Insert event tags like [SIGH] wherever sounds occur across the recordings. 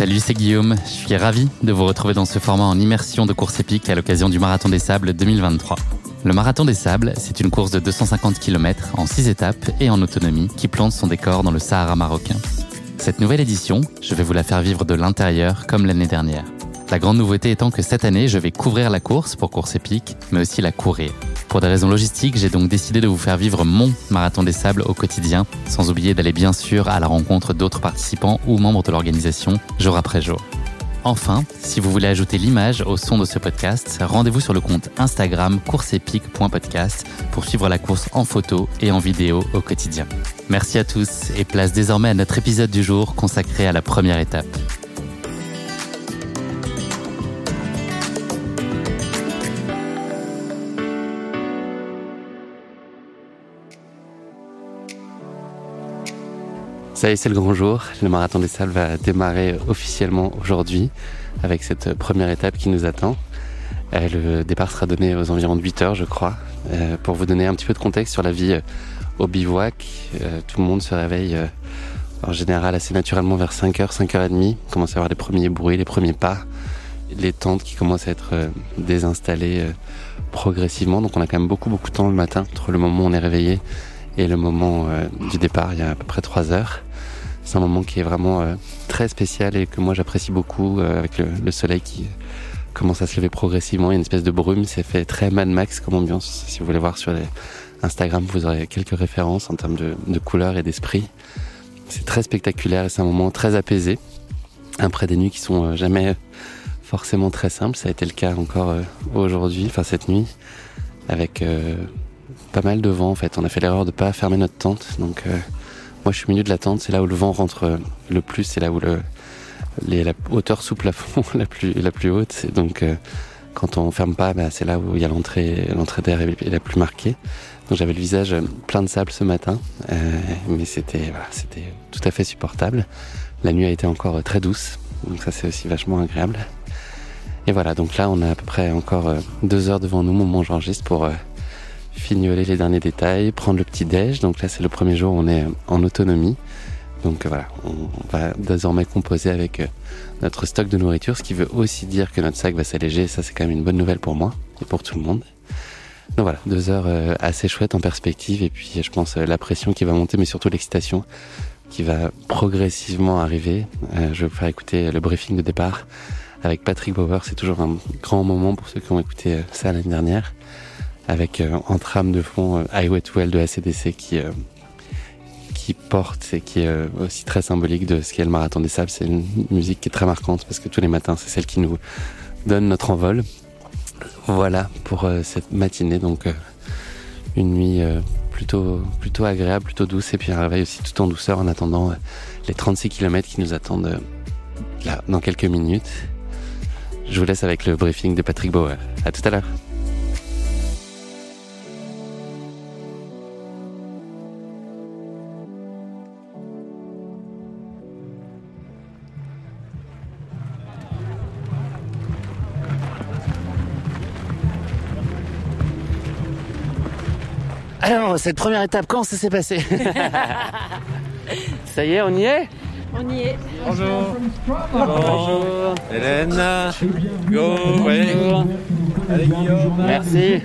Salut, c'est Guillaume. Je suis ravi de vous retrouver dans ce format en immersion de course épique à l'occasion du Marathon des Sables 2023. Le Marathon des Sables, c'est une course de 250 km en 6 étapes et en autonomie qui plante son décor dans le Sahara marocain. Cette nouvelle édition, je vais vous la faire vivre de l'intérieur comme l'année dernière. La grande nouveauté étant que cette année, je vais couvrir la course pour course épique, mais aussi la courir. Pour des raisons logistiques, j'ai donc décidé de vous faire vivre mon marathon des sables au quotidien, sans oublier d'aller bien sûr à la rencontre d'autres participants ou membres de l'organisation jour après jour. Enfin, si vous voulez ajouter l'image au son de ce podcast, rendez-vous sur le compte Instagram courseepique.podcast pour suivre la course en photo et en vidéo au quotidien. Merci à tous et place désormais à notre épisode du jour consacré à la première étape. Ça y est, c'est le grand jour. Le marathon des salles va démarrer officiellement aujourd'hui avec cette première étape qui nous attend. Euh, le départ sera donné aux environs de 8 heures, je crois. Euh, pour vous donner un petit peu de contexte sur la vie euh, au bivouac, tout le monde se réveille en général assez naturellement vers 5h, 5h30. On commence à avoir les premiers bruits, les premiers pas, les tentes qui commencent à être désinstallées progressivement. Donc on a quand même beaucoup, beaucoup de temps le matin entre le moment où on est réveillé et le moment du départ, il y a à peu près 3 heures. C'est un moment qui est vraiment euh, très spécial et que moi j'apprécie beaucoup euh, avec le, soleil qui commence à se lever progressivement. Il y a une espèce de brume, c'est fait très Mad Max comme ambiance. Si vous voulez voir sur les Instagram, vous aurez quelques références en termes de, de couleurs et d'esprit. C'est très spectaculaire et c'est un moment très apaisé. Après des nuits qui sont euh, jamais forcément très simples, ça a été le cas encore aujourd'hui, enfin cette nuit, avec pas mal de vent en fait. On a fait l'erreur de pas fermer notre tente, donc moi, je suis au milieu de la tente, c'est là où le vent rentre euh, le plus, c'est là où le, la hauteur sous plafond [LAUGHS] la plus, la plus haute. C'est donc, euh, quand on ferme pas, bah, c'est là où il y a l'entrée, l'entrée d'air est, la plus marquée. Donc j'avais le visage plein de sable ce matin, euh, mais c'était, c'était tout à fait supportable. La nuit a été encore très douce, donc ça c'est aussi vachement agréable. Et voilà, donc là on a à peu près encore deux heures devant nous, moment où j'enregistre pour fignoler les derniers détails, prendre le petit déj. Donc là, c'est le premier jour où on est en autonomie. Donc voilà, on va désormais composer avec euh, notre stock de nourriture, ce qui veut aussi dire que notre sac va s'alléger. Ça, c'est quand même une bonne nouvelle pour moi et pour tout le monde. Donc voilà, deux heures euh, assez chouettes en perspective. Et puis, je pense, euh, la pression qui va monter, mais surtout l'excitation qui va progressivement arriver. je vais vous faire écouter le briefing de départ avec Patrick Bauer. C'est toujours un grand moment pour ceux qui ont écouté ça l'année dernière avec euh, en trame de fond euh, Highway to Hell de ACDC qui euh, qui porte et qui est aussi très symbolique de ce qu'est le marathon des sables. C'est une musique qui est très marquante parce que tous les matins, c'est celle qui nous donne notre envol. Voilà pour cette matinée, donc une nuit plutôt plutôt agréable, plutôt douce et puis un réveil aussi tout en douceur en attendant les 36 km qui nous attendent là dans quelques minutes. Je vous laisse avec le briefing de Patrick Bauer. À tout à l'heure. Alors, cette première étape, comment ça s'est passé [LAUGHS] Ça y est, on y est On y est. Bonjour. Bonjour. Hélène. Go. Allez, Guillaume. Merci.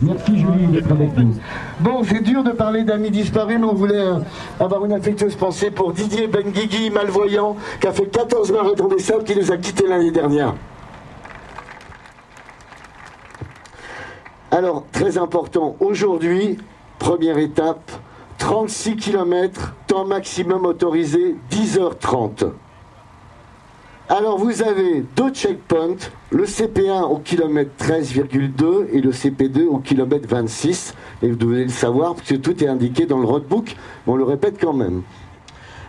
Merci Julie d'être avec nous. Bon, c'est dur de parler d'amis disparus, mais on voulait euh, avoir une affectueuse pensée pour Didier Benguigui, malvoyant, qui a fait 14 marathons des sables, qui nous a quittés l'année dernière. Alors, très important, aujourd'hui, première étape, 36 km, temps maximum autorisé, 10h30. Alors vous avez deux checkpoints, le CP1 au kilomètre 13,2 et le CP2 au kilomètre 26. Et vous devez le savoir parce que tout est indiqué dans le roadbook, mais on le répète quand même.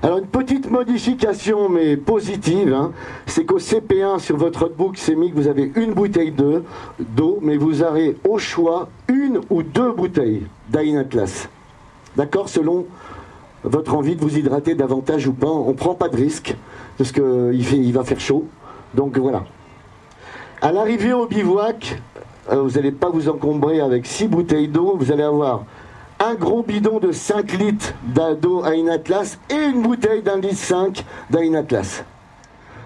Alors une petite modification, mais positive, hein, c'est qu'au CP1 sur votre notebook, c'est vous avez une bouteille d'eau, mais vous aurez au choix une ou deux bouteilles d'Ain Atlas. D'accord? Selon votre envie de vous hydrater davantage ou pas, on ne prend pas de risque, parce qu'il il va faire chaud. Donc voilà. À l'arrivée au bivouac, euh, vous n'allez pas vous encombrer avec six bouteilles d'eau, vous allez avoir un gros bidon de 5 litres d'eau à une Atlas et une bouteille d'un litre 5 d'Ain Atlas.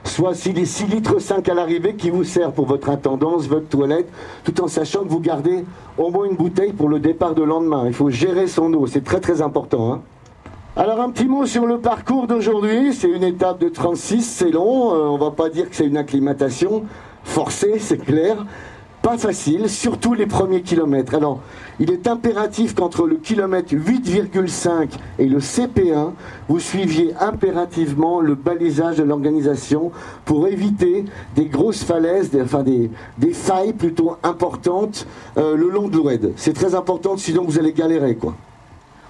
soit 6 litres 5 à l'arrivée qui vous sert pour votre intendance, votre toilette, tout en sachant que vous gardez au moins une bouteille pour le départ de lendemain. Il faut gérer son eau, c'est très très important. Hein. Alors un petit mot sur le parcours d'aujourd'hui, c'est une étape de 36, c'est long, euh, on va pas dire que c'est une acclimatation forcée, c'est clair, pas facile, surtout les premiers kilomètres. Alors, il est impératif qu'entre le kilomètre 8,5 et le CP1, vous suiviez impérativement le balisage de l'organisation pour éviter des grosses falaises, des, enfin des, failles plutôt importantes euh, le long de l'oued. C'est très important, sinon vous allez galérer, quoi.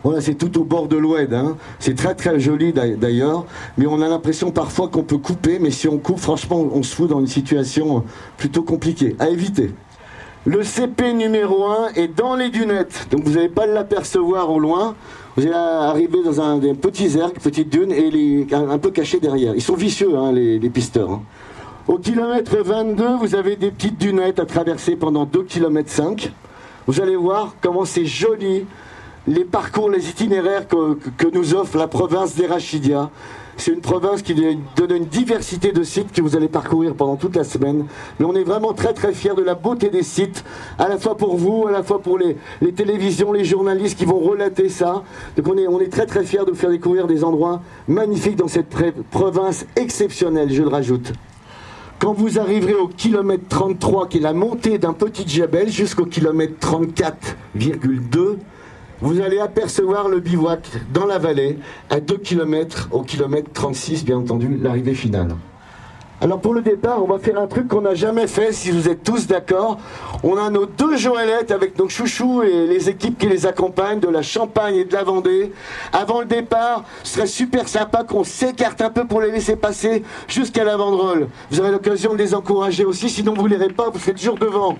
Voilà, c'est tout au bord de l'Oued. Hein. C'est très très joli d'ailleurs, mais on a l'impression parfois qu'on peut couper, mais si on coupe, franchement, on se fout dans une situation plutôt compliquée. À éviter. Le CP numéro 1 est dans les dunettes, donc vous n'allez pas l'apercevoir au loin. Vous allez arriver dans un des petits ergs, petite dune, et les, un, peu caché derrière. Ils sont vicieux, hein, les, pisteurs. Hein. Au kilomètre 22, vous avez des petites dunettes à traverser pendant 2 km 5. Vous allez voir comment c'est joli, les parcours, les itinéraires que, nous offre la province d'Erachidia. C'est une province qui donne une diversité de sites que vous allez parcourir pendant toute la semaine. Mais on est vraiment très très fiers de la beauté des sites, à la fois pour vous, à la fois pour les, télévisions, les journalistes qui vont relater ça. Donc on est, très très fiers de vous faire découvrir des endroits magnifiques dans cette province exceptionnelle, je le rajoute. Quand vous arriverez au kilomètre 33, qui est la montée d'un petit Djabel, jusqu'au kilomètre 34,2, vous allez apercevoir le bivouac dans la vallée, à 2 km au kilomètre 36, bien entendu, l'arrivée finale. Alors pour le départ, on va faire un truc qu'on n'a jamais fait, si vous êtes tous d'accord. On a nos deux Joëlettes avec nos chouchous et les équipes qui les accompagnent de la Champagne et de la Vendée. Avant le départ, ce serait super sympa qu'on s'écarte un peu pour les laisser passer jusqu'à la Vendrole. Vous aurez l'occasion de les encourager aussi, sinon vous ne les pas, vous faites toujours devant.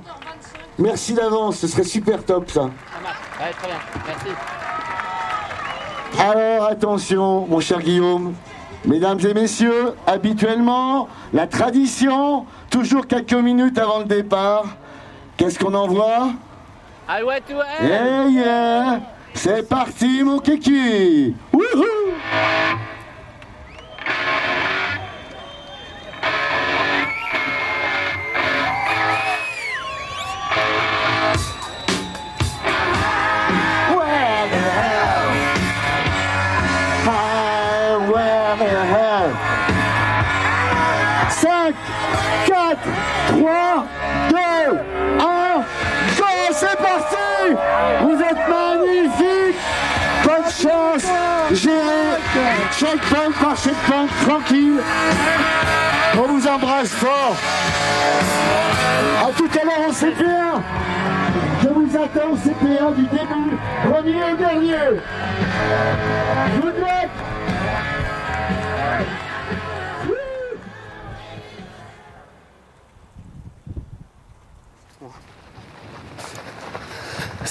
Merci d'avance, ce serait super top ça. très bien, merci. Alors attention, mon cher Guillaume, mesdames et messieurs, habituellement, la tradition, toujours quelques minutes avant le départ, qu'est-ce qu'on envoie? Alouette Yeah, yeah. C'est parti, mon kiki. Wouhou checkpoint par checkpoint, tranquille. On vous embrasse fort. A tout à l'heure en CP1. Je vous attends au CP1 du début, premier au dernier. Good luck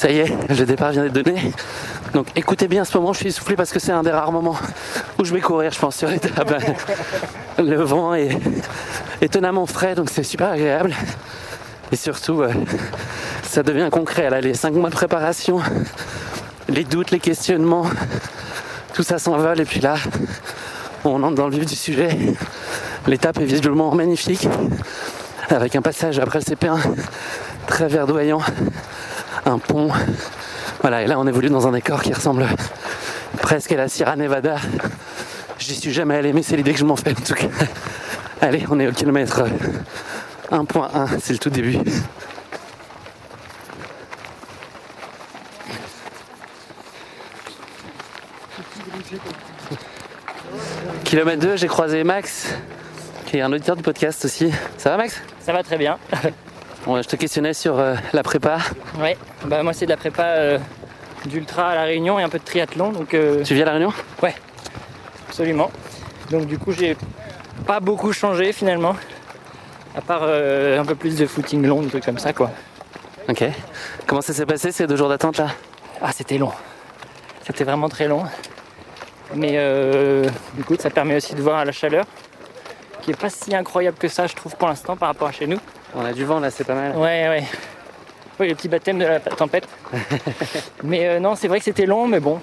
Ça y est, le départ vient d'être donné. Donc écoutez bien ce moment, je suis essoufflé parce que c'est un des rares moments où je vais courir, je pense, sur l'étape. Le vent est étonnamment frais, donc c'est super agréable. Et surtout, euh, ça devient concret. Là, les cinq mois de préparation, les doutes, les questionnements, tout ça s'envole. Et puis là, on entre dans le vif du sujet. L'étape est visuellement magnifique, avec un passage après le CP1 très verdoyant, un pont voilà, et là on évolue dans un décor qui ressemble presque à la Sierra Nevada. J'y suis jamais allé, mais c'est l'idée que je m'en fais en tout cas. Allez, on est au kilomètre 1.1, c'est le tout début. Kilomètre 2, j'ai croisé Max, qui est un auditeur du podcast aussi. Ça va Max? Ça va très bien. Je te questionnais sur euh, la prépa. Ouais, bah moi c'est de la prépa euh, d'ultra à la Réunion et un peu de triathlon. Donc, euh, Tu vis à la Réunion? Ouais, absolument. Donc du coup j'ai pas beaucoup changé finalement, à part un peu plus de footing long, des trucs comme ça quoi. Ok. Comment ça s'est passé ces deux jours d'attente là? Ah c'était long. C'était vraiment très long. Mais du coup ça permet aussi de voir la chaleur, qui est pas si incroyable que ça je trouve pour l'instant par rapport à chez nous. On a du vent là, c'est pas mal. Ouais, ouais. Oui, le petit baptême de la tempête. [LAUGHS] mais euh, non, c'est vrai que c'était long, mais bon,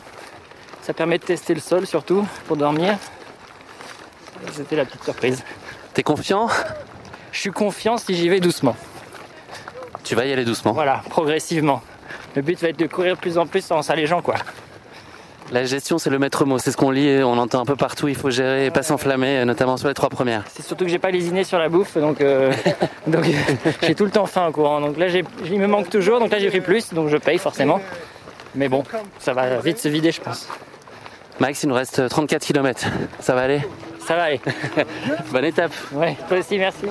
ça permet de tester le sol surtout pour dormir. C'était la petite surprise. T'es confiant? Je suis confiant si j'y vais doucement. Tu vas y aller doucement. Voilà, progressivement. Le but va être de courir de plus en plus sans les gens, quoi. La gestion, c'est le maître mot. C'est ce qu'on lit, on entend un peu partout. Il faut gérer et pas s'enflammer, notamment sur les trois premières. C'est surtout que j'ai pas lésiné sur la bouffe, donc, euh, [LAUGHS] donc j'ai tout le temps faim au courant. Donc là, j'ai- il me manque toujours, donc là j'ai pris plus, donc je paye forcément. Mais bon, ça va vite se vider, je pense. Max, il nous reste 34 km. Ça va aller? Ça va aller. [LAUGHS] Bonne étape. Ouais, toi aussi, merci.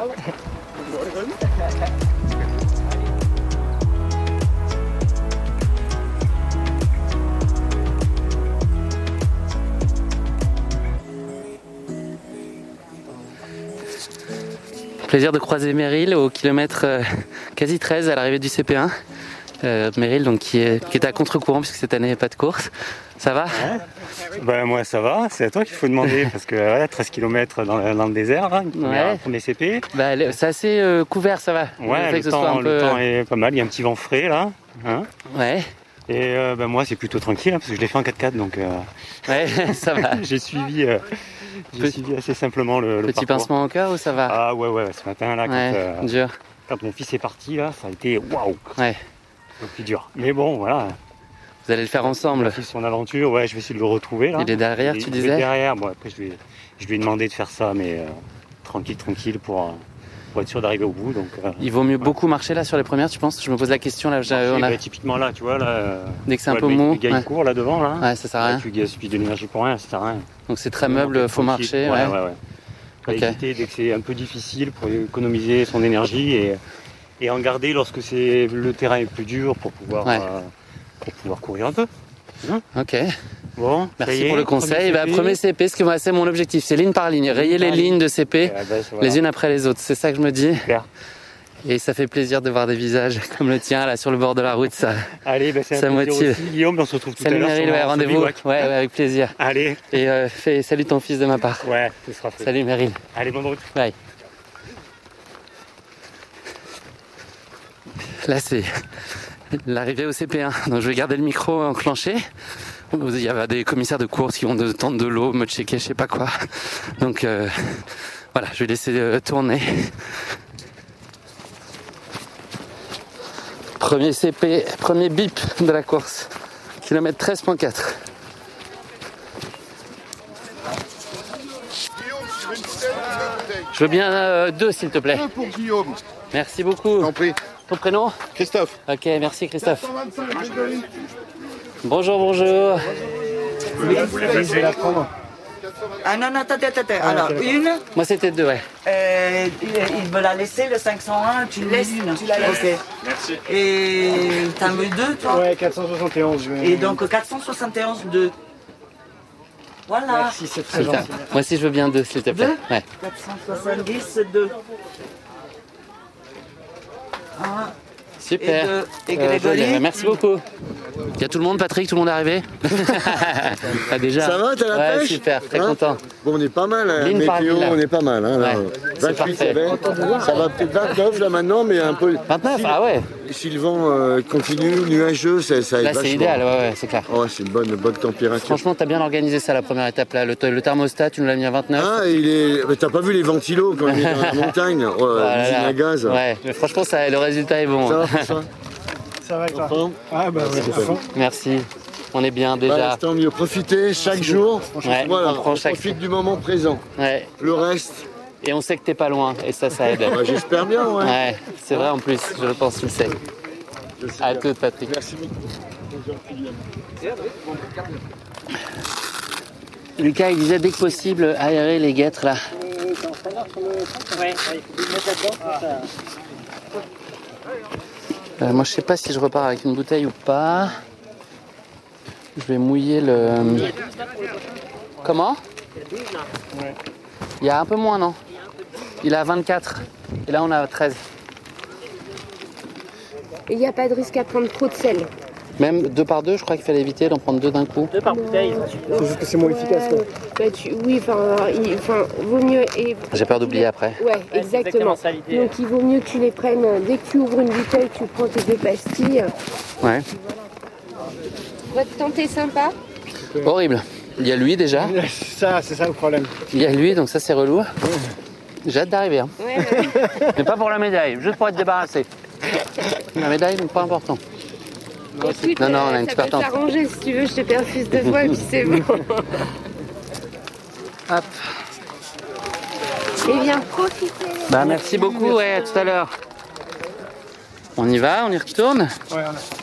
Plaisir de croiser Meryl au kilomètre euh, [LAUGHS] quasi 13 à l'arrivée du CP1. Euh, Meryl, donc, qui, est, qui est à contre-courant puisque cette année pas de course. Ça va? Ben moi ça va, c'est à toi qu'il faut demander [LAUGHS] parce que voilà, 13 km dans, le- dans le désert, première- Ouais. premier CP. bah, le- C'est assez euh, couvert, ça va. Ouais, le soit temps, le peu- temps est pas mal, il y a un petit vent frais là. hein. Ouais, et euh, ben moi c'est plutôt tranquille hein, parce que je l'ai fait en 4x4 donc euh, ouais, [LAUGHS] ça va. j'ai suivi, euh, j'ai Petit- suivi assez simplement le, le Petit parcours. pincement au cœur ou ça va Ah ouais ouais, ce matin là quand, Ouais, euh, dur. quand mon fils est parti là, ça a été waouh, Ouais. le plus dur. Mais bon voilà, Vous allez le faire ensemble. fait son aventure, ouais je vais essayer de le retrouver là. Il est derrière, Il- tu il est disais derrière, bon après je lui, ai- je lui ai demandé de faire ça mais euh, tranquille tranquille pour, euh, pour être sûr d'arriver au bout donc. euh, Il vaut mieux beaucoup marcher là sur les premières, tu penses? Je me pose la question là. marcher, on a- bah, typiquement là, tu vois là. euh, Dès que c'est un peu mou. Le gars ouais. court là devant là. Ouais, ça sert à Là, rien. tu gaspilles de l'énergie pour rien, ça sert à rien. Donc c'est très meuble, faut marcher. Ouais, Ouais. ouais. Faut éviter dès que c'est un peu difficile pour économiser son énergie et, et en garder lorsque c'est le terrain est plus dur pour pouvoir, euh, pour pouvoir courir un peu. Ok. Bon, Merci pour le conseil. Bah, CP. premier CP, ce que moi c'est mon objectif, c'est ligne par ligne, rayer les lignes de CP, bah, voilà. les unes après les autres. C'est ça que je me dis. Super. Et ça fait plaisir de voir des visages [LAUGHS] comme le tien là sur le bord de la route. Ça. Allez, bah, c'est Ça motive. aussi. Guillaume, on se retrouve tout Salut à l'heure. Meryl, ouais, sur rendez-vous. Ouais, ouais, avec plaisir. Allez, Et euh, fais, salut ton fils de ma part. ouais, ce sera fait. Salut Meryl. Allez, bonne route. Bye. Là, c'est [LAUGHS] l'arrivée au CP1. Donc, je vais garder le micro enclenché. Il y avait des commissaires de course qui vont de tendre de l'eau, me checker, je sais pas quoi. Donc, euh, voilà, je vais laisser euh, tourner. Premier CP, premier bip de la course. Kilomètre 13.4. Je veux bien euh, deux, s'il te plaît. Un pour Guillaume, Merci beaucoup. t'en prie. Ton prénom? Christophe. Ok, merci Christophe. Bonjour, bonjour. Ah non, non, attendez, attendez. Alors, une, Moi, c'était deux, ouais. euh, il il veut la laisser, le 501, tu laisses une. Tu la laisses. Merci. Et t'en veux deux, toi? Ouais, 471. Je vais... Et donc 471, deux. Voilà. Merci, c'est très gentil. Moi aussi, je veux bien deux, s'il te plaît. Deux Ouais. 470, deux. Un Super. et deux. Et Euh, Grégory joli. Merci beaucoup. Il y a tout le monde, Patrick Tout le monde est arrivé [LAUGHS] Ah, déjà Ça va, t'as la Ouais, pêche super, très Hein content. Bon, on est pas mal, hein, météo, on est pas mal. Hein, là. Ouais, c'est 28, parfait. ça va. Ça va peut-être 29 là maintenant, mais un peu. 29 Si- Ah ouais Si le vent euh, continue, nuageux, ça, ça Là, c'est idéal, ouais, ouais, c'est clair. Oh, c'est une bonne, bonne température. Franchement, t'as bien organisé ça, la première étape là. Le, le thermostat, tu nous l'as mis à 29. Ah, il est. mais T'as pas vu les ventilos quand on est dans la montagne? Oh, Voilà. L'usine à gaz. Ouais, mais franchement, ça, le résultat est bon. Ça va, François? Ça va toi? Ah bah ouais, à fond. Merci. On est bien ouais, déjà. tant mieux. Profitez chaque jour. Ouais, voilà, on prend chaque- profite du moment présent. Ouais. Le reste, Et on sait que t'es pas loin, et ça, ça aide. bah, j'espère bien, ouais. Ouais, c'est vrai en plus, je le pense, tu le sais. Je sais À toute, Patrick. Merci beaucoup. Lucas, il disait dès que possible aérer les guêtres là. Euh, moi, je sais pas si je repars avec une bouteille ou pas. Je vais mouiller le. Comment? Il y a un peu moins, non? Il est à 24. Et là, on est à 13. Il n'y a pas de risque à prendre trop de sel. Même deux par deux, je crois qu'il fallait éviter d'en prendre deux d'un coup. Deux par bouteille. C'est juste que c'est moins efficace. quoi. Bah, tu- oui, enfin, vaut mieux. Et, J'ai peur d'oublier après. Ouais, exactement. exactement ça, l'idée. Donc il vaut mieux que tu les prennes euh, dès que tu ouvres une bouteille, tu prends tes deux pastilles. Ouais. Votre tante est sympa? Horrible. Il y a lui déjà. C'est [LAUGHS] ça, c'est ça le problème. Il y a lui, donc ça c'est relou. J'ai hâte d'arriver. hein. Ouais, ouais. [LAUGHS] Mais pas pour la médaille, juste pour être débarrassé. La médaille, pas important. Écoute, Non, non, on a euh, une ça super peut tente. s'arranger si tu veux, je te perfuse deux fois et puis c'est bon. [LAUGHS] Hop. Et viens profiter. Bah merci beaucoup, ouais, à tout à l'heure. On y va, on y retourne? Ouais, on a-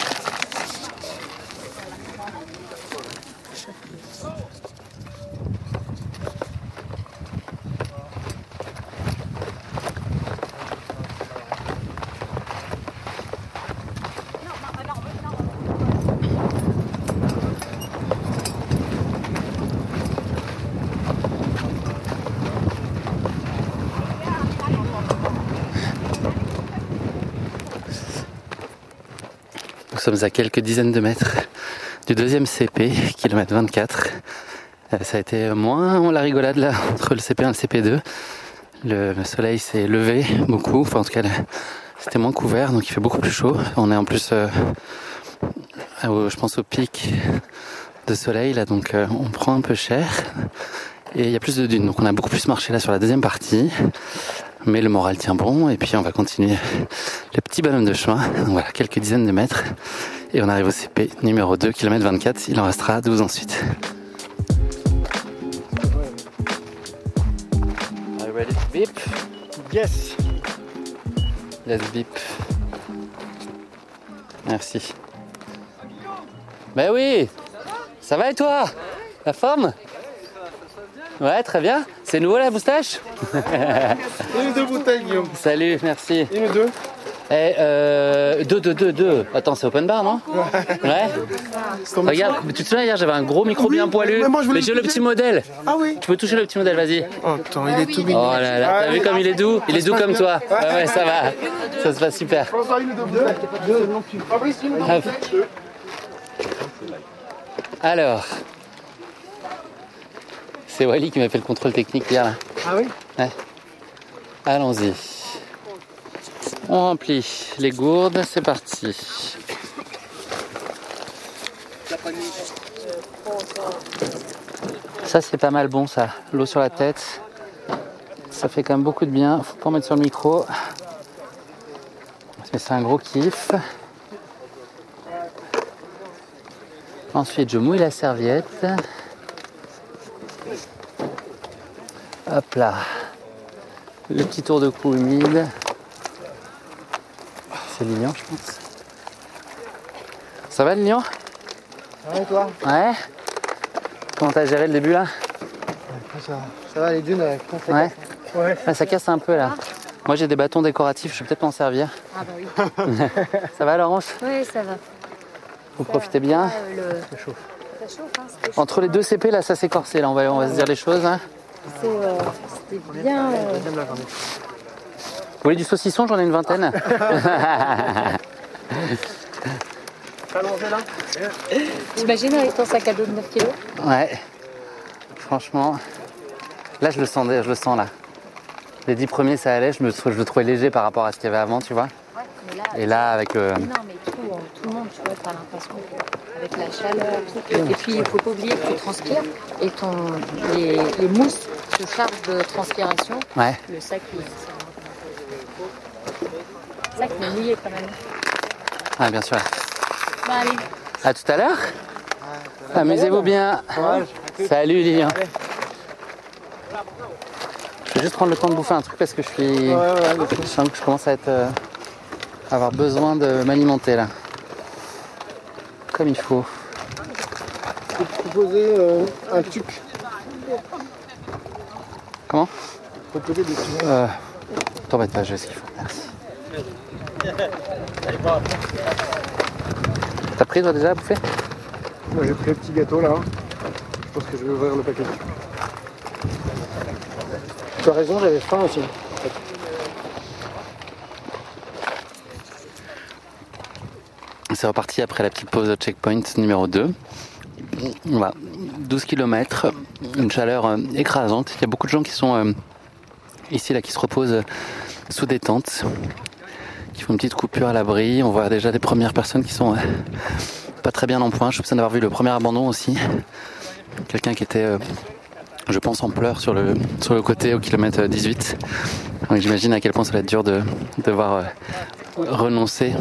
Nous sommes à quelques dizaines de mètres du deuxième CP, kilomètre 24. Euh, Ça a été moins la rigolade là entre le CP1 et le CP2. Le soleil s'est levé beaucoup, enfin en tout cas c'était moins couvert, donc il fait beaucoup plus chaud. On est en plus, euh, au- je pense au pic de soleil là, donc euh, on prend un peu cher. Et il y a plus de dunes, donc on a beaucoup plus marché là sur la deuxième partie. Mais le moral tient bon, et puis on va continuer [LAUGHS] le petit bonhomme de chemin. Donc [LAUGHS] voilà, quelques dizaines de mètres. Et on arrive au CP numéro 2, km 24. Il en restera 12 ensuite. Are you ready to beep? Yes Let's beep. Merci. Ben oui Ça va et toi? La forme? Ouais, très bien. C'est nouveau la moustache [LAUGHS] Une ou deux bouteilles, Guillaume. Salut, merci. Une ou deux Eh, euh, deux, deux, deux, deux. Attends, c'est open bar, non Ouais. Regarde, mais tu te souviens hier, j'avais un gros micro Oui, bien poilu. mais moi, je Mais j'ai le petit modèle. Ah oui Tu peux toucher le petit modèle, vas-y. Oh, attends, il est tout mignon. Oh là là, t'as vu comme il est doux Il est doux comme toi. Ouais, ouais, ça va. Ça se passe super. Une ou deux bouteilles. Deux. Fabrice, une ou deux Hop. Alors. C'est Wally qui m'a fait le contrôle technique hier là. Ah oui Allons-y. On remplit les gourdes, c'est parti. Ça c'est pas mal bon ça, l'eau sur la tête. Ça fait quand même beaucoup de bien, faut pas en mettre sur le micro. Mais c'est un gros kiff. Ensuite je mouille la serviette. Hop là. Le petit tour de cou humide. C'est Lilian, je pense. Ça va, Lilian Ah ouais, toi? Ouais Comment t'as géré le début là? Ça, ça va, les dunes avec ton Ouais Ouais. Ah, Ça casse un peu là. Moi j'ai des bâtons décoratifs, je vais peut-être m'en servir. Ah bah oui. [LAUGHS] Ça va, Laurence? Oui, ça va. Vous profitez bien? Le... Ça chauffe. Ça chauffe, hein. Entre les deux CP là, ça s'est corsé là, on va, on va se dire les choses. hein. C'est, euh, C'était bien. euh, Vous voulez du saucisson J'en ai une vingtaine. [LAUGHS] Allongé là T'imagines avec ton sac à dos de 9 kilos? Ouais. Franchement, là je le sens, je le sens là. Les dix premiers ça allait, je me je le trouvais léger par rapport à ce qu'il y avait avant, tu vois. mais là, Et là avec le. Non, mais tout, euh, tout le monde, tu vois, t'as l'impression qu'avec la chaleur. Et puis, il faut pas oublier que tu transpires et ton, les, les mousses se chargent de transpiration. Ouais. Le sac, il. Le sac, il est mouillé quand même. Ouais, bien sûr. Bon, allez. À tout à l'heure. Amusez-vous bien. Salut Lilian. Je vais juste prendre le temps de bouffer un truc parce que je suis. Ouais, ouais, ouais. Je sens que je commence à être. euh, avoir besoin de m'alimenter là. Comme il faut. Je peux te proposer euh, un tuc. Comment? Proposer des tucs. euh, T'embête pas, je sais ce qu'il faut. Merci. T'as pris toi déjà à bouffer? Moi j'ai pris le petit gâteau là. Je pense que je vais ouvrir le paquet. Tu as raison, j'avais faim aussi. C'est reparti après la petite pause de checkpoint numéro 2. Voilà, 12 km, une chaleur euh, écrasante. Il y a beaucoup de gens qui sont euh, ici, là, qui se reposent euh, sous des tentes, qui font une petite coupure à l'abri. On voit déjà des premières personnes qui sont pas très bien en point. Je soupçonne d'avoir vu le premier abandon aussi. Quelqu'un qui était je pense en pleurs sur le, sur le côté au kilomètre 18. J'imagine à quel point ça va être dur de devoir euh, renoncer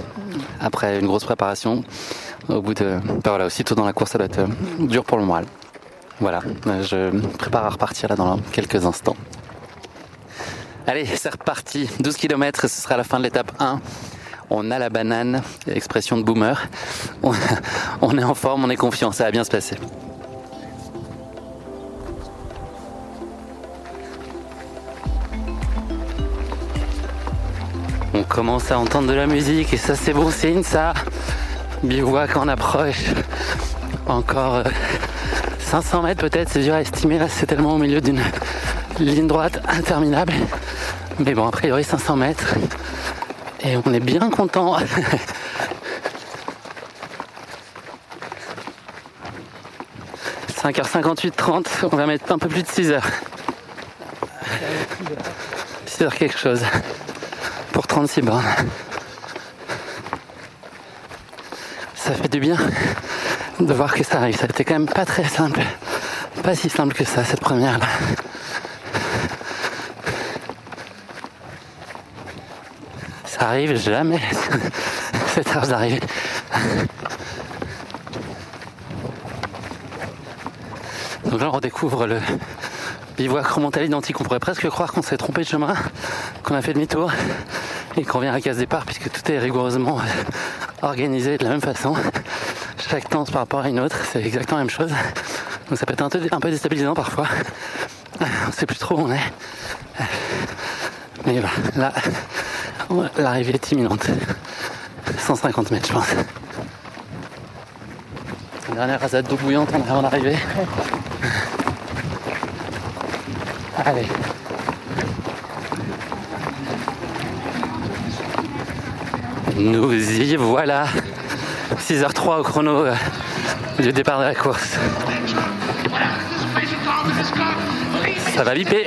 après une grosse préparation. Au bout de. Bah voilà, aussitôt dans la course, ça doit être euh, dur pour le moral. Voilà, euh, je prépare à repartir là dans quelques instants. Allez, c'est reparti. 12 km, ce sera la fin de l'étape 1. On a la banane, expression de boomer. [LAUGHS] On est en forme, on est confiant, ça va bien se passer. On commence à entendre de la musique et ça c'est bon signe ça. Bivouac en approche. Encore euh, 500 mètres peut-être, c'est dur à estimer là, c'est tellement au milieu d'une ligne droite interminable. Mais bon, a priori 500 mètres. Et on est bien content. « 5h58, 30, on va mettre un peu plus de 6 h 6 h quelque chose pour 36 bornes. Ça fait du bien de voir que ça arrive. Ça a été quand même pas très simple. Pas si simple que ça, cette première là. Ça arrive jamais. [LAUGHS] cette heure d'arrivée. Donc là, on redécouvre le bivouac remonté à l'identique. On pourrait presque croire qu'on s'est trompé de chemin, qu'on a fait demi-tour et qu'on vient à case départ puisque tout est rigoureusement [LAUGHS] organisé de la même façon. Chaque danse par rapport à une autre, c'est exactement la même chose. Donc ça peut être un peu, déstabilisant parfois. On sait plus trop où on est. Mais voilà, là, l'arrivée est imminente. 150 mètres, je pense. Dernière rasade d'eau bouillante avant d'arriver. Allez. Nous y voilà. 6h03 au chrono euh, du départ de la course. Ça va biper.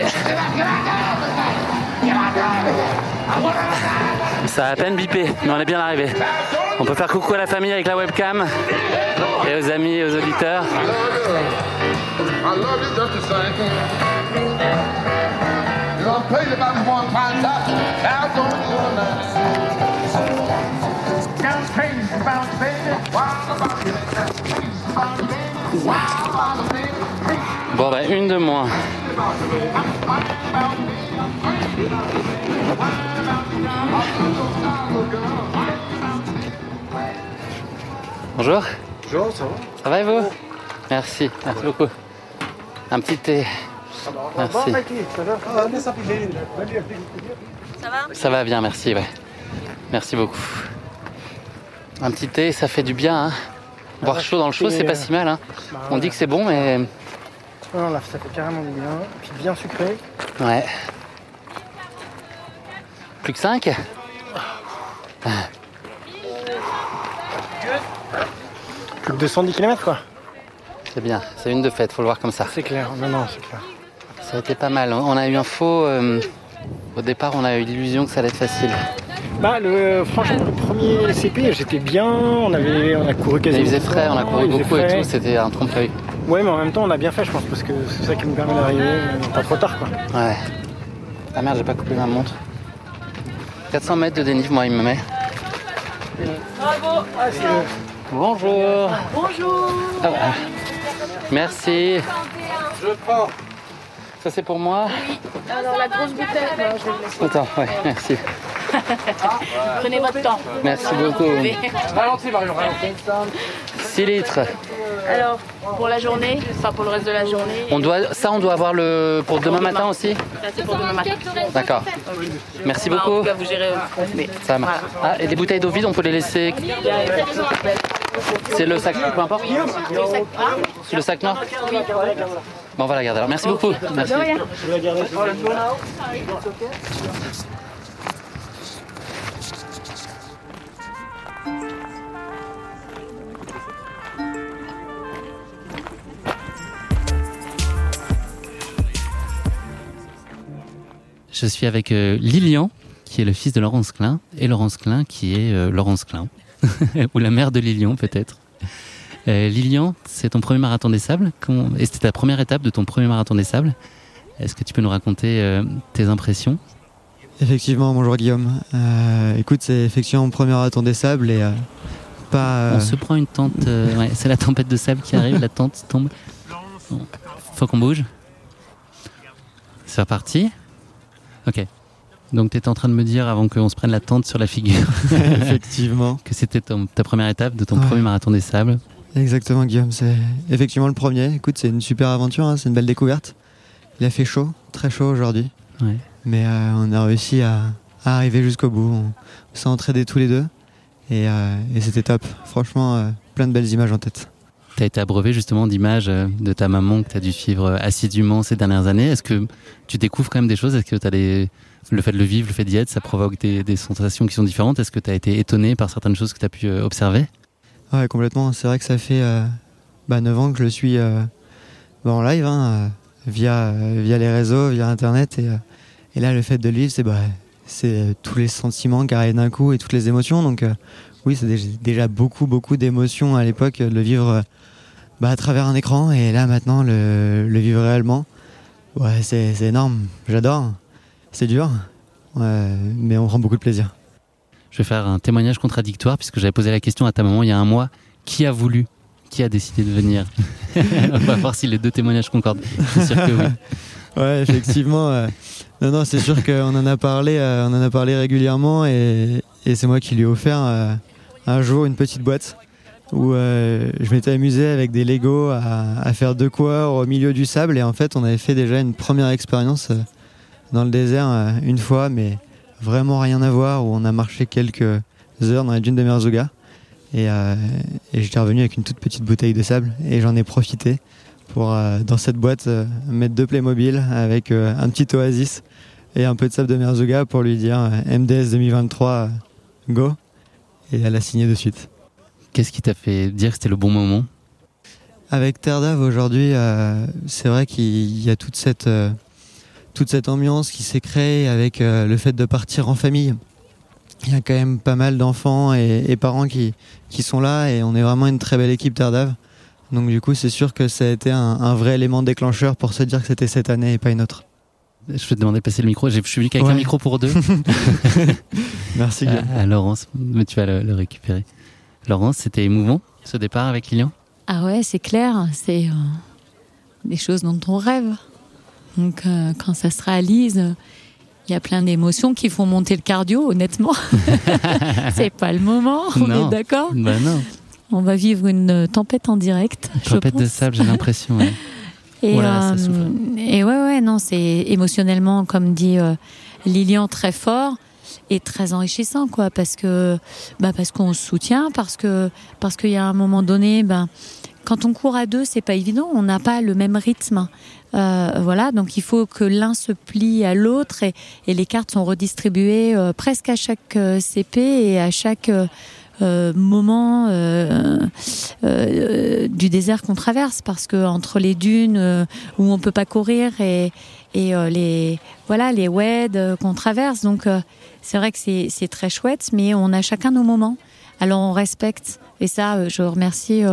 Ça a à peine bipé, mais on est bien arrivé. On peut faire coucou à la famille avec la webcam et aux amis et aux auditeurs. Bah une de moins. Bonjour. Bonjour, ça va? Ça va et vous? Merci, merci beaucoup. Un petit thé. Merci. Ça va? Ça va bien, merci, ouais. Merci beaucoup. Un petit thé, ça fait du bien, hein. Boire chaud dans le chaud, c'est pas si mal, hein. On dit que c'est bon, mais Non, là, ça fait carrément du bien. Puis bien sucré. ouais. Plus que 5 Plus de 210 km quoi. C'est bien, c'est une de fête, faut le voir comme ça. C'est clair, non, non, c'est clair. Ça a été pas mal. On a eu un faux. euh, au départ, on a eu l'illusion que ça allait être facile. Bah, le, franchement, le premier CP, j'étais bien. On, avait, on a couru quasiment. il faisait frais, on a couru beaucoup et tout, c'était un trompe-l'œil. Ouais, mais en même temps, on a bien fait, je pense, parce que c'est ça qui nous permet d'arriver euh, pas trop tard quoi. Ouais. Ah merde, j'ai pas coupé ma montre. 400 mètres de dénive, moi, il me met. Ah, le- Bonjour. Bonjour Ah, ah. Merci. Je prends. Ça, c'est pour moi Alors la grosse bouteille, non, je vais vous laisser. Attends, ouais, merci. [LAUGHS] Prenez votre temps. Merci beaucoup. Ralentis, Marion, ralentis. 6 litres. Alors, pour la journée, enfin pour le reste de la journée. On doit, ça, on doit avoir le pour demain matin aussi Ça, c'est pour demain matin. D'accord. Merci Bah, En beaucoup. tout cas, vous gérez. euh, Mais Ça marche. Ah, et les bouteilles d'eau vide, on peut les laisser. C'est le sac, peu importe. C'est le sac noir Bon, on va la garder alors. Merci beaucoup. Merci. Je suis avec euh, Lilian, qui est le fils de Laurence Klein, et Laurence Klein, qui est euh, Laurence Klein, [LAUGHS] ou la mère de Lilian peut-être. Euh, Lilian, c'est ton premier marathon des sables et c'était ta première étape de ton premier marathon des sables. Est-ce que tu peux nous raconter tes impressions? Effectivement, bonjour Guillaume. Euh, écoute, c'est effectivement mon premier marathon des sables et pas. On se prend une tente, c'est la tempête de sable qui arrive, la tente tombe. Faut qu'on bouge. C'est reparti Ok. Donc tu étais en train de me dire avant qu'on se prenne la tente sur la figure. [LAUGHS] Effectivement. [LAUGHS] que c'était ta première étape de ton premier marathon des sables. Exactement Guillaume, c'est effectivement le premier. Écoute, c'est une super aventure, hein, c'est une belle découverte. Il a fait chaud, très chaud aujourd'hui. Mais euh, on a réussi à, arriver jusqu'au bout. On, s'est entraînés tous les deux. Et, euh, c'était top. Franchement, euh, plein de belles images en tête. Tu as été abreuvé justement d'images de ta maman que tu as dû suivre assidûment ces dernières années. Est-ce que tu découvres quand même des choses? Est-ce que tu le fait de le vivre, le fait d'y être, ça provoque des, sensations qui sont différentes? Est-ce que tu as été étonné par certaines choses que tu as pu euh, observer? Ouais, complètement. C'est vrai que ça fait euh, bah, 9 ans que je le suis euh, bah, en live, hein, via, les réseaux, via Internet. Et, et là, le fait de le vivre, c'est bah, tous les sentiments qui arrivent d'un coup et toutes les émotions. Donc, oui, c'est déjà beaucoup, beaucoup d'émotions à l'époque de le vivre bah, à travers un écran. Et là, maintenant, le, le vivre réellement, ouais, c'est énorme. J'adore. C'est dur, mais on prend beaucoup de plaisir. Je vais faire un témoignage contradictoire puisque j'avais posé la question à ta maman il y a un mois. Qui a voulu? Qui a décidé de venir? [LAUGHS] [LAUGHS] On va voir si les deux témoignages concordent. C'est sûr que oui. [LAUGHS] Ouais, effectivement. non, non, c'est sûr qu'on en a parlé, euh, on en a parlé régulièrement et, c'est moi qui lui ai offert euh, un jour une petite boîte où euh, je m'étais amusé avec des Lego à, à, faire deux coureurs au milieu du sable et en fait on avait fait déjà une première expérience dans le désert euh, une fois, mais vraiment rien à voir, où on a marché quelques heures dans la dune de Merzouga. Et, euh, et j'étais revenu avec une toute petite bouteille de sable et j'en ai profité pour, euh, dans cette boîte, mettre deux Playmobil avec un petit Oasis et un peu de sable de Merzouga pour lui dire MDS 2023, go. Et elle a signé de suite. Qu'est-ce qui t'a fait dire que c'était le bon moment? Avec Terre d'Ave aujourd'hui, c'est vrai qu'il y a toute cette toute cette ambiance qui s'est créée avec euh, le fait de partir en famille. Il y a quand même pas mal d'enfants et, parents qui, qui sont là et on est vraiment une très belle équipe Terre Donc du coup, c'est sûr que ça a été un, vrai élément déclencheur pour se dire que c'était cette année et pas une autre. Je vais te demander de passer le micro. Je suis venu qu'avec un micro pour deux. [LAUGHS] Merci. À, à, Laurence, mais tu vas le, récupérer. Laurence, c'était émouvant ce départ avec Lilian? Ah ouais, c'est clair. C'est euh, des choses dont on rêve. Donc euh, quand ça se réalise, il y a plein d'émotions qui font monter le cardio, honnêtement. [LAUGHS] [LAUGHS] c'est pas le moment, on est d'accord? Bah non. On va vivre une tempête en direct. tempête de sable, j'ai l'impression. [LAUGHS] Et, euh, et, ouais, ouais, non, c'est émotionnellement, comme dit euh, Lilian, très fort et très enrichissant, quoi, parce que, bah, parce qu'on se soutient, parce que, parce qu'il y a un moment donné, ben, quand on court à deux, c'est pas évident. On n'a pas le même rythme. Euh, voilà, donc il faut que l'un se plie à l'autre et, les cartes sont redistribuées euh, presque à chaque euh, CP et à chaque moment du désert qu'on traverse parce que entre les dunes où on peut pas courir et, et les voilà les WED qu'on traverse, donc c'est vrai que c'est très chouette, mais on a chacun nos moments. Alors on respecte et ça, je remercie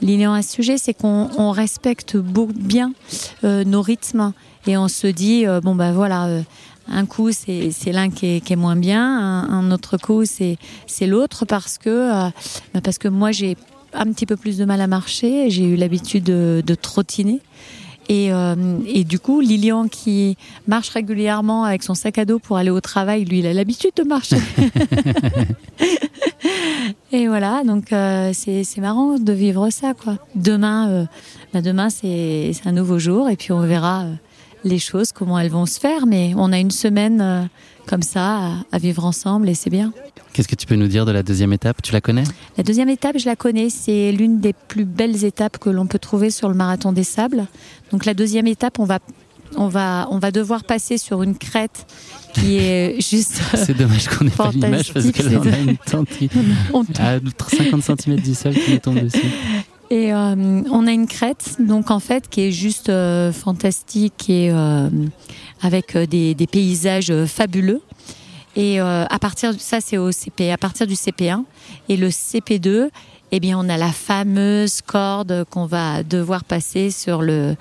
Lilian à ce sujet, c'est qu'on respecte bien euh, nos rythmes et on se dit euh, bon ben voilà. Euh, un coup, c'est l'un qui est, moins bien, un, autre coup, c'est l'autre parce que bah, parce que moi j'ai un petit peu plus de mal à marcher, j'ai eu l'habitude de, de, trottiner. Et, et, du coup, Lilian qui marche régulièrement avec son sac à dos pour aller au travail, lui, il a l'habitude de marcher. [LAUGHS] Et voilà, donc euh, c'est marrant de vivre ça, quoi. Demain, euh, bah, demain c'est un nouveau jour et puis on verra euh, les choses, comment elles vont se faire. Mais on a une semaine comme ça à, vivre ensemble et c'est bien. Qu'est-ce que tu peux nous dire de la deuxième étape? Tu la connais? La deuxième étape, je la connais. C'est l'une des plus belles étapes que l'on peut trouver sur le marathon des sables. Donc la deuxième étape, on va on va, on va devoir passer sur une crête qui est [LAUGHS] juste. C'est dommage qu'on n'ait pas l'image parce que là, on a une tente qui, [LAUGHS] à 50 cm du sol qui nous tombe dessus. Et euh, on a une crête, donc en fait, qui est juste euh, fantastique et euh, avec des, des, paysages fabuleux. Et à partir de ça, c'est au CP, à partir du CP1 et le CP2 eh bien, on a la fameuse corde qu'on va devoir passer sur le,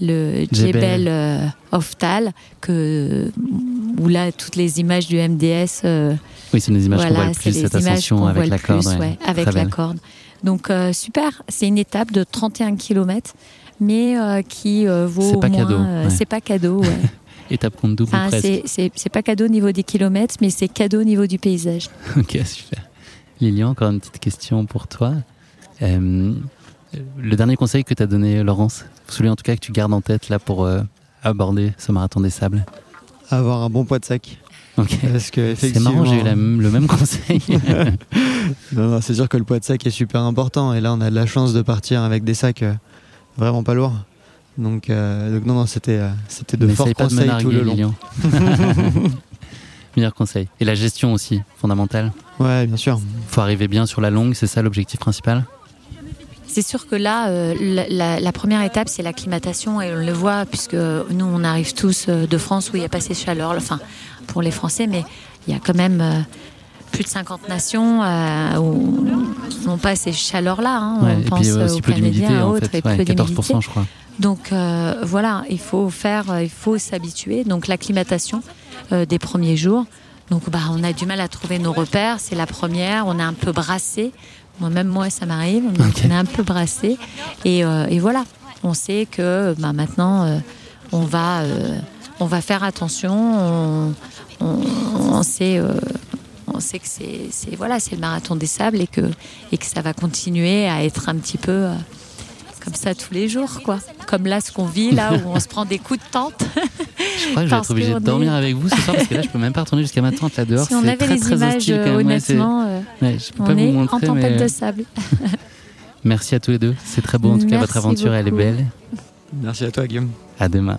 le Jebel euh, Oftal, que, où là, toutes les images du MDS. Euh, oui, c'est des images qu'on voit le plus, cette ascension avec la corde. avec la corde. Donc, euh, super, c'est une étape de 31 km, mais qui vaut. C'est pas cadeau. C'est pas cadeau. [LAUGHS] Étape compte double enfin, C'est pas cadeau au niveau des kilomètres, mais c'est cadeau au niveau du paysage. [LAUGHS] ok, super. Lilian, encore une petite question pour toi. Euh, le dernier conseil que tu as donné, Laurence, celui en tout cas que tu gardes en tête là pour euh, aborder ce marathon des sables Avoir un bon poids de sac. Ok. C'est marrant, j'ai eu le même conseil. [LAUGHS] [LAUGHS] non, non, c'est sûr que le poids de sac est super important. Et là, on a de la chance de partir avec des sacs euh, vraiment pas lourds. Donc, donc non, non, c'était c'était de forts conseils tout le long. [LAUGHS] Meilleur conseil. Et la gestion aussi, fondamentale. Ouais, bien sûr. Faut arriver bien sur la longue, c'est ça l'objectif principal? C'est sûr que là, euh, la, première étape, c'est l'acclimatation et on le voit puisque nous, on arrive tous euh, de France où il n'y a pas ces chaleurs, enfin pour les Français, mais il y a quand même euh, plus de 50 nations où n'ont pas ces chaleurs-là. Hein. on pense aux Canadiens, à autres, et peu 14%, je crois. Donc voilà, il faut faire, il faut s'habituer. Donc l'acclimatation des premiers jours. Donc bah, on a du mal à trouver nos repères, c'est la première, on est un peu brassé. Moi, même moi, ça m'arrive, on est un peu brassé. Et, euh, et, voilà, on sait que bah, maintenant, euh, on, va, euh, on va faire attention, on, on, sait on sait que c'est voilà c'est le marathon des sables et que et que ça va continuer à être un petit peu comme ça tous les jours, quoi. Comme là, ce qu'on vit, là, où on se prend des coups de tente. [LAUGHS] Je crois que je vais être obligée de dormir avec vous ce soir parce que là, je peux même pas retourner jusqu'à ma tente là dehors. [LAUGHS] Si on avait très, les très images, honnêtement, euh, on est en tempête de sable. [LAUGHS] Merci à tous les deux. C'est très beau. En tout cas, votre aventure, elle est belle. Merci à toi, Guillaume. À demain.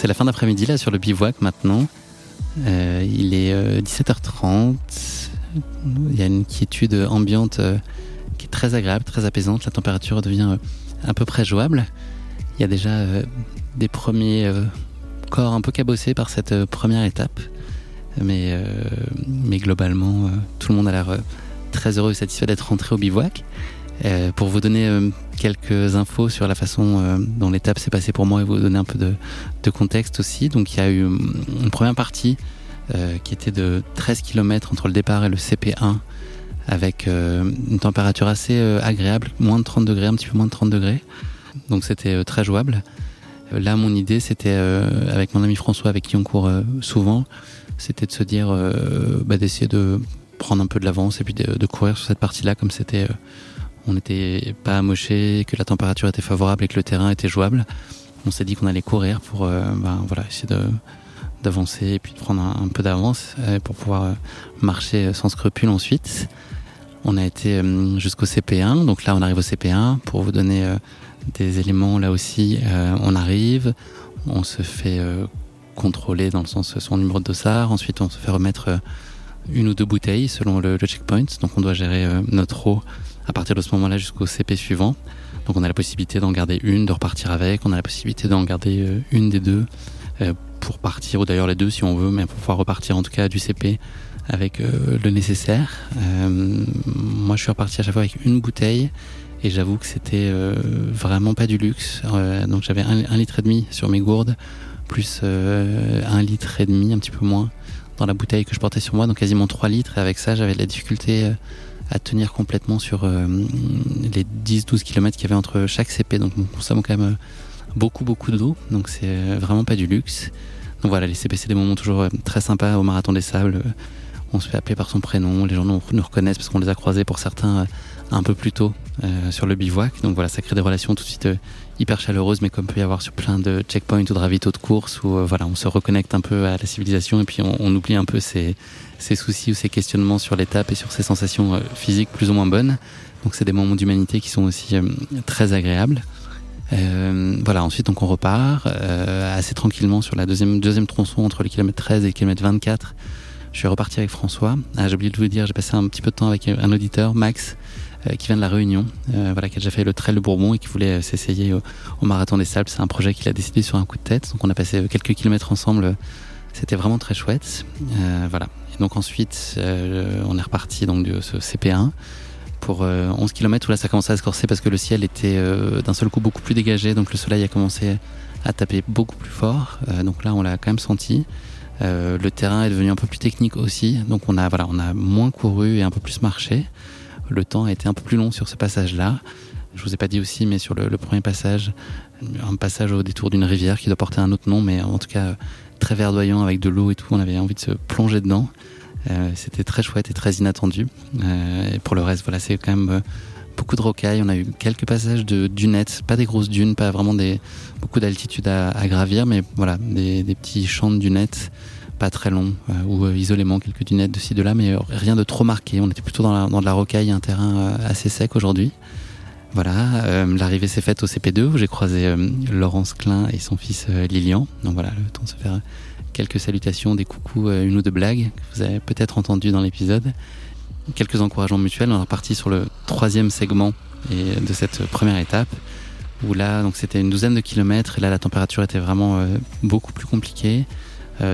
C'est la fin d'après-midi là sur le bivouac maintenant. Euh, il est 17h30. Euh, il y a une quiétude ambiante euh, qui est très agréable, très apaisante. La température devient à peu près jouable. Il y a déjà des premiers corps un peu cabossés par cette première étape. Mais, mais globalement, tout le monde a l'air très heureux et satisfait d'être rentré au bivouac. Pour vous donner quelques infos sur la façon dont l'étape s'est passée pour moi et vous donner un peu de, contexte aussi. Donc il y a eu une première partie euh, qui était de 13 km entre le départ et le CP1 avec euh, une température assez euh, agréable, moins de 30 degrés, un petit peu moins de 30 degrés. Donc c'était très jouable. Là, mon idée, c'était avec mon ami François, avec qui on court souvent, c'était de se dire, bah, d'essayer de prendre un peu de l'avance et puis de, courir sur cette partie-là, comme c'était, on n'était pas amoché, que la température était favorable et que le terrain était jouable. On s'est dit qu'on allait courir pour, ben, voilà, essayer de d'avancer et puis de prendre un, peu d'avance euh, pour pouvoir euh, marcher sans scrupule ensuite. On a été euh, jusqu'au CP1, donc là on arrive au CP1 pour vous donner des éléments. Là aussi, on arrive, on se fait contrôler dans le sens son numéro de dossard. Ensuite, on se fait remettre une ou deux bouteilles selon le, checkpoint. Donc on doit gérer notre eau à partir de ce moment-là jusqu'au CP suivant. Donc on a la possibilité d'en garder une, de repartir avec. On a la possibilité d'en garder une des deux pour partir, ou d'ailleurs les deux si on veut, mais pour pouvoir repartir en tout cas du CP avec euh, le nécessaire. Euh, moi je suis reparti à chaque fois avec une bouteille et j'avoue que c'était euh, vraiment pas du luxe. donc j'avais un, litre et demi sur mes gourdes, plus un litre et demi, un petit peu moins, dans la bouteille que je portais sur moi, donc quasiment 3 litres. Et avec ça j'avais de la difficulté à tenir complètement sur les 10-12 km qu'il y avait entre chaque CP. Donc on consomme quand même beaucoup beaucoup d'eau, donc c'est euh, vraiment pas du luxe. Donc voilà, les CP c'est des moments toujours euh, très sympas au Marathon des Sables. On se fait appeler par son prénom, les gens nous, reconnaissent parce qu'on les a croisés pour certains euh, un peu plus tôt sur le bivouac. Donc voilà, ça crée des relations tout de suite hyper chaleureuses, mais comme peut y avoir sur plein de checkpoints ou de ravitaux de course, où voilà, on se reconnecte un peu à la civilisation et puis on, oublie un peu ses, ses, soucis ou ses questionnements sur l'étape et sur ses sensations physiques plus ou moins bonnes. Donc c'est des moments d'humanité qui sont aussi très agréables. Euh, voilà, ensuite donc on repart euh, assez tranquillement sur la deuxième, deuxième tronçon entre le kilomètre 13 et le kilomètre 24. Je suis reparti avec François. Ah, j'ai oublié de vous dire, j'ai passé un petit peu de temps avec un auditeur, Max, euh, qui vient de la Réunion, euh, voilà, qui a déjà fait le Trail de Bourbon et qui voulait s'essayer au, Marathon des Sables. C'est un projet qu'il a décidé sur un coup de tête. Donc on a passé quelques kilomètres ensemble. C'était vraiment très chouette. voilà. Donc ensuite, on est reparti donc de ce CP1 pour 11 km où là ça commençait à se corser parce que le ciel était d'un seul coup beaucoup plus dégagé, donc le soleil a commencé à taper beaucoup plus fort. donc là, on l'a quand même senti. Le terrain est devenu un peu plus technique aussi, donc on a voilà, on a moins couru et un peu plus marché. Le temps a été un peu plus long sur ce passage-là. Je vous ai pas dit aussi, mais sur le, premier passage, un passage au détour d'une rivière qui doit porter un autre nom, mais en tout cas très verdoyant avec de l'eau et tout. On avait envie de se plonger dedans. Euh, c'était très chouette et très inattendu. Euh, et pour le reste, voilà, c'est quand même euh, beaucoup de rocailles. On a eu quelques passages de dunettes, pas des grosses dunes, pas vraiment des beaucoup d'altitude à, gravir, mais voilà, des, petits champs de dunettes pas très longs ou isolément quelques dunettes de ci de là, mais rien de trop marqué. On était plutôt dans, de la rocaille, un terrain assez sec aujourd'hui. Voilà, euh, l'arrivée s'est faite au CP2 où j'ai croisé euh, Laurence Klein et son fils euh, Lilian. Donc voilà, le temps de se faire quelques salutations, des coucous, une ou deux blagues que vous avez peut-être entendues dans l'épisode. Quelques encouragements mutuels. On est reparti sur le troisième segment et, de cette première étape où là, donc c'était une douzaine de kilomètres et là la température était vraiment beaucoup plus compliquée.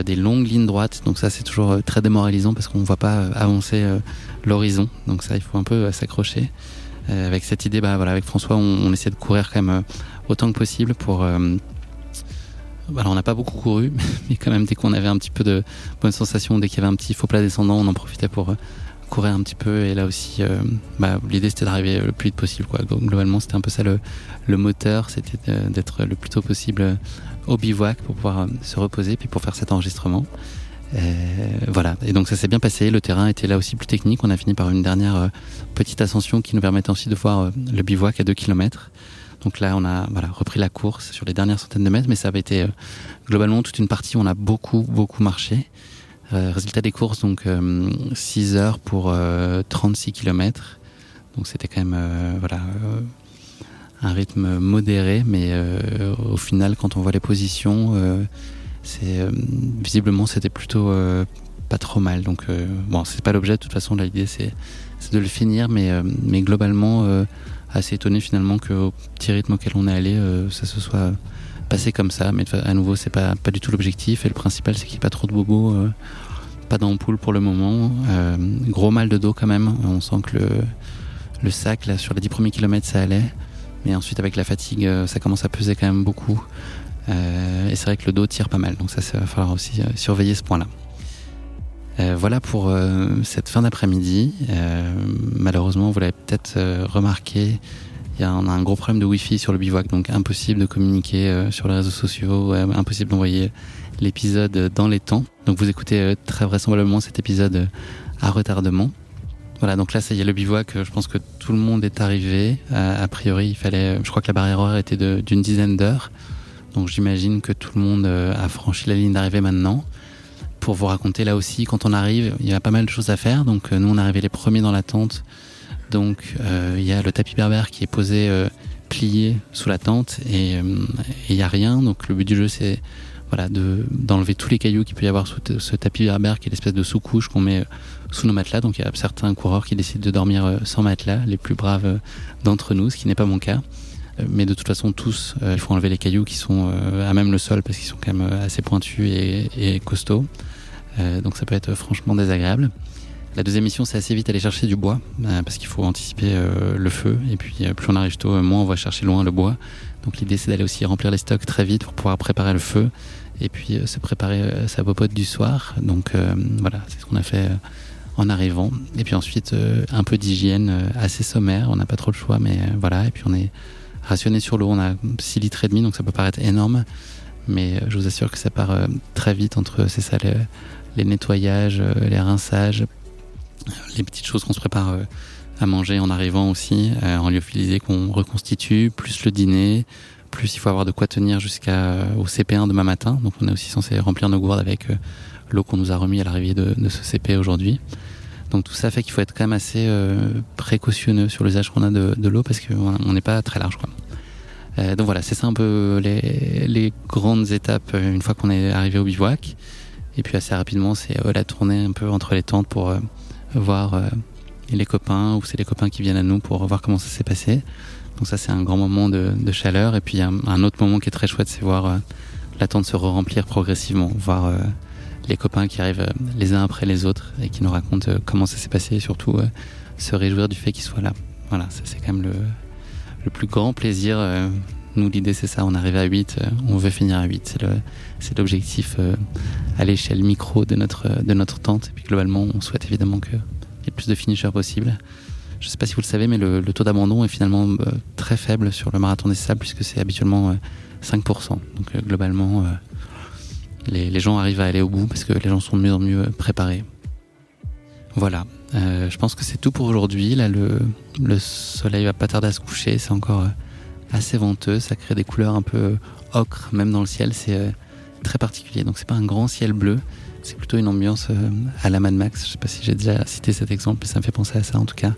des longues lignes droites, donc ça c'est toujours très démoralisant parce qu'on ne voit pas avancer l'horizon, donc ça il faut un peu s'accrocher. Euh, avec cette idée, bah, voilà, avec François, on, essaie de courir quand même euh, autant que possible pour. Euh, on n'a pas beaucoup couru, [LAUGHS] mais quand même, dès qu'on avait un petit peu de bonne sensation, dès qu'il y avait un petit faux plat descendant, on en profitait pour courir un petit peu. Et là aussi, bah, l'idée c'était d'arriver le plus vite possible. Quoi. Globalement, c'était un peu ça le, moteur, c'était d'être le plus tôt possible au bivouac pour pouvoir se reposer, puis pour faire cet enregistrement. Euh, voilà, et donc ça s'est bien passé. Le terrain était là aussi plus technique. On a fini par une dernière euh, petite ascension qui nous permettait aussi de voir euh, le bivouac à 2 km. Donc là, on a voilà, repris la course sur les dernières centaines de mètres, mais ça avait été globalement toute une partie où on a beaucoup, beaucoup marché. Résultat des courses, donc 6 heures pour 36 km. Donc c'était quand même voilà, un rythme modéré, mais au final, quand on voit les positions, euh, visiblement c'était plutôt euh, pas trop mal. Donc euh, bon, c'est pas l'objet. De toute façon, l'idée c'est de le finir, mais mais globalement assez étonné finalement qu'au petit rythme auquel on est allé, ça se soit passé comme ça. Mais à nouveau, c'est pas du tout l'objectif. Et le principal, c'est qu'il n'y ait pas trop de bobos, pas d'ampoule pour le moment. gros mal de dos quand même. On sent que le sac là sur les 10 premiers kilomètres ça allait, mais ensuite avec la fatigue, ça commence à peser quand même beaucoup. Euh, et c'est vrai que le dos tire pas mal, donc ça, ça va falloir aussi euh, surveiller ce point-là. Euh, voilà pour cette fin d'après-midi. malheureusement, vous l'avez peut-être remarqué, il y a un, un, gros problème de Wi-Fi sur le bivouac, donc impossible de communiquer sur les réseaux sociaux, impossible d'envoyer l'épisode dans les temps. Donc vous écoutez très vraisemblablement cet épisode à retardement. Voilà, donc là, ça y est, le bivouac, je pense que tout le monde est arrivé. a priori, il fallait, je crois que la barrière horaire était d'une dizaine d'heures. Donc j'imagine que tout le monde euh, a franchi la ligne d'arrivée maintenant. Pour vous raconter là aussi, quand on arrive, il y a pas mal de choses à faire. Donc euh, nous, on est arrivés les premiers dans la tente. Donc euh, il y a le tapis berbère qui est posé plié sous la tente et il n'y a rien. Donc le but du jeu, c'est voilà, d'enlever tous les cailloux qu'il peut y avoir sous ce tapis berbère qui est l'espèce de sous-couche qu'on met sous nos matelas. Donc il y a certains coureurs qui décident de dormir sans matelas, les plus braves d'entre nous, ce qui n'est pas mon cas. Mais de toute façon, tous, euh, il faut enlever les cailloux qui sont euh, à même le sol parce qu'ils sont quand même euh, assez pointus et, costauds. donc ça peut être franchement désagréable. La deuxième mission, c'est assez vite aller chercher du bois, parce qu'il faut anticiper le feu. Et puis, plus on arrive tôt, moins on va chercher loin le bois. Donc l'idée, c'est d'aller aussi remplir les stocks très vite pour pouvoir préparer le feu. Et puis se préparer sa popote du soir. Donc voilà, c'est ce qu'on a fait en arrivant. Et puis ensuite, un peu d'hygiène assez sommaire. On n'a pas trop le choix, mais voilà. Et puis on est rationné sur l'eau. On a 6 litres et demi, donc ça peut paraître énorme. Mais euh, je vous assure que ça part euh, très vite entre, c'est ça, les, nettoyages, euh, les rinçages, les petites choses qu'on se prépare à manger en arrivant aussi, en lyophilisé qu'on reconstitue, plus le dîner, plus il faut avoir de quoi tenir jusqu'au CP1 demain matin. Donc on est aussi censé remplir nos gourdes avec l'eau qu'on nous a remis à l'arrivée de, de, ce CP aujourd'hui. Donc tout ça fait qu'il faut être quand même assez euh, précautionneux sur l'usage qu'on a de, l'eau parce qu'on n'est pas très large. Quoi. Euh, donc voilà, c'est ça un peu les, grandes étapes euh, une fois qu'on est arrivé au bivouac. Et puis assez rapidement, c'est la tournée un peu entre les tentes pour voir les copains ou c'est les copains qui viennent à nous pour voir comment ça s'est passé. Donc ça c'est un grand moment de, chaleur. Et puis un, un, autre moment qui est très chouette, c'est voir la tente se re remplir progressivement, voir les copains qui arrivent les uns après les autres et qui nous racontent comment ça s'est passé et surtout se réjouir du fait qu'ils soient là. Voilà, ça c'est quand même le, le plus grand plaisir. Nous, l'idée, c'est ça. On arrive à 8, on veut finir à 8. C'est l'objectif à l'échelle micro de notre, de notre tente. Et puis, globalement, on souhaite évidemment qu'il y ait plus de finishers possible. Je ne sais pas si vous le savez, mais le, taux d'abandon est finalement très faible sur le marathon des sables, puisque c'est habituellement 5%. Donc, globalement, les, gens arrivent à aller au bout parce que les gens sont de mieux en mieux préparés. Voilà, euh, je pense que c'est tout pour aujourd'hui. Là, le, le, soleil va pas tarder à se coucher. C'est encore euh, assez venteux. Ça crée des couleurs un peu ocre, même dans le ciel. C'est euh, très particulier. Donc, c'est pas un grand ciel bleu. C'est plutôt une ambiance à la Mad Max. Je sais pas si j'ai déjà cité cet exemple, mais ça me fait penser à ça en tout cas.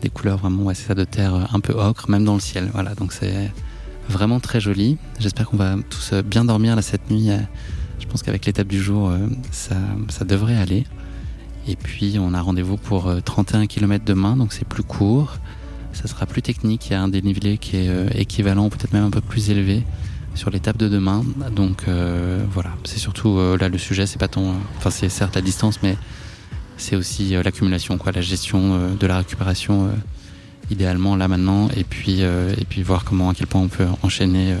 Des couleurs vraiment, ouais, c'est ça, de terre un peu ocre, même dans le ciel. Voilà, donc c'est vraiment très joli. J'espère qu'on va tous bien dormir là cette nuit. Je pense qu'avec l'étape du jour, euh, ça, devrait aller. Et puis on a rendez-vous pour 31 euh, km demain, donc c'est plus court. Ça sera plus technique, il y a un dénivelé qui est euh, équivalent, peut-être même un peu plus élevé sur l'étape de demain. Donc voilà, c'est surtout là le sujet, c'est pas tant, enfin c'est certes la distance, mais c'est aussi l'accumulation, quoi, la gestion de la récupération idéalement là maintenant, et puis et puis voir comment à quel point on peut enchaîner,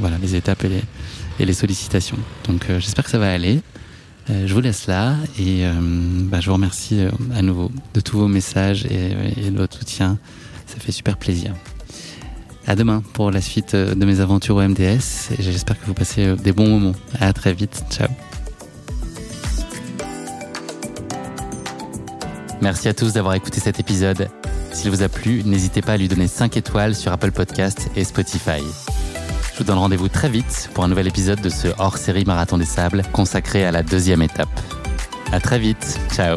voilà, les étapes et les et les sollicitations. Donc euh, j'espère que ça va aller. Euh, je vous laisse là et euh, bah, je vous remercie à nouveau de tous vos messages et, de votre soutien. Ça fait super plaisir. À demain pour la suite de mes aventures au MDS et j'espère que vous passez des bons moments. À très vite. Ciao. Merci à tous d'avoir écouté cet épisode. S'il vous a plu, n'hésitez pas à lui donner 5 étoiles sur Apple Podcast et Spotify. Je vous donne rendez-vous très vite pour un nouvel épisode de ce hors-série Marathon des Sables consacré à la deuxième étape. À très vite. Ciao.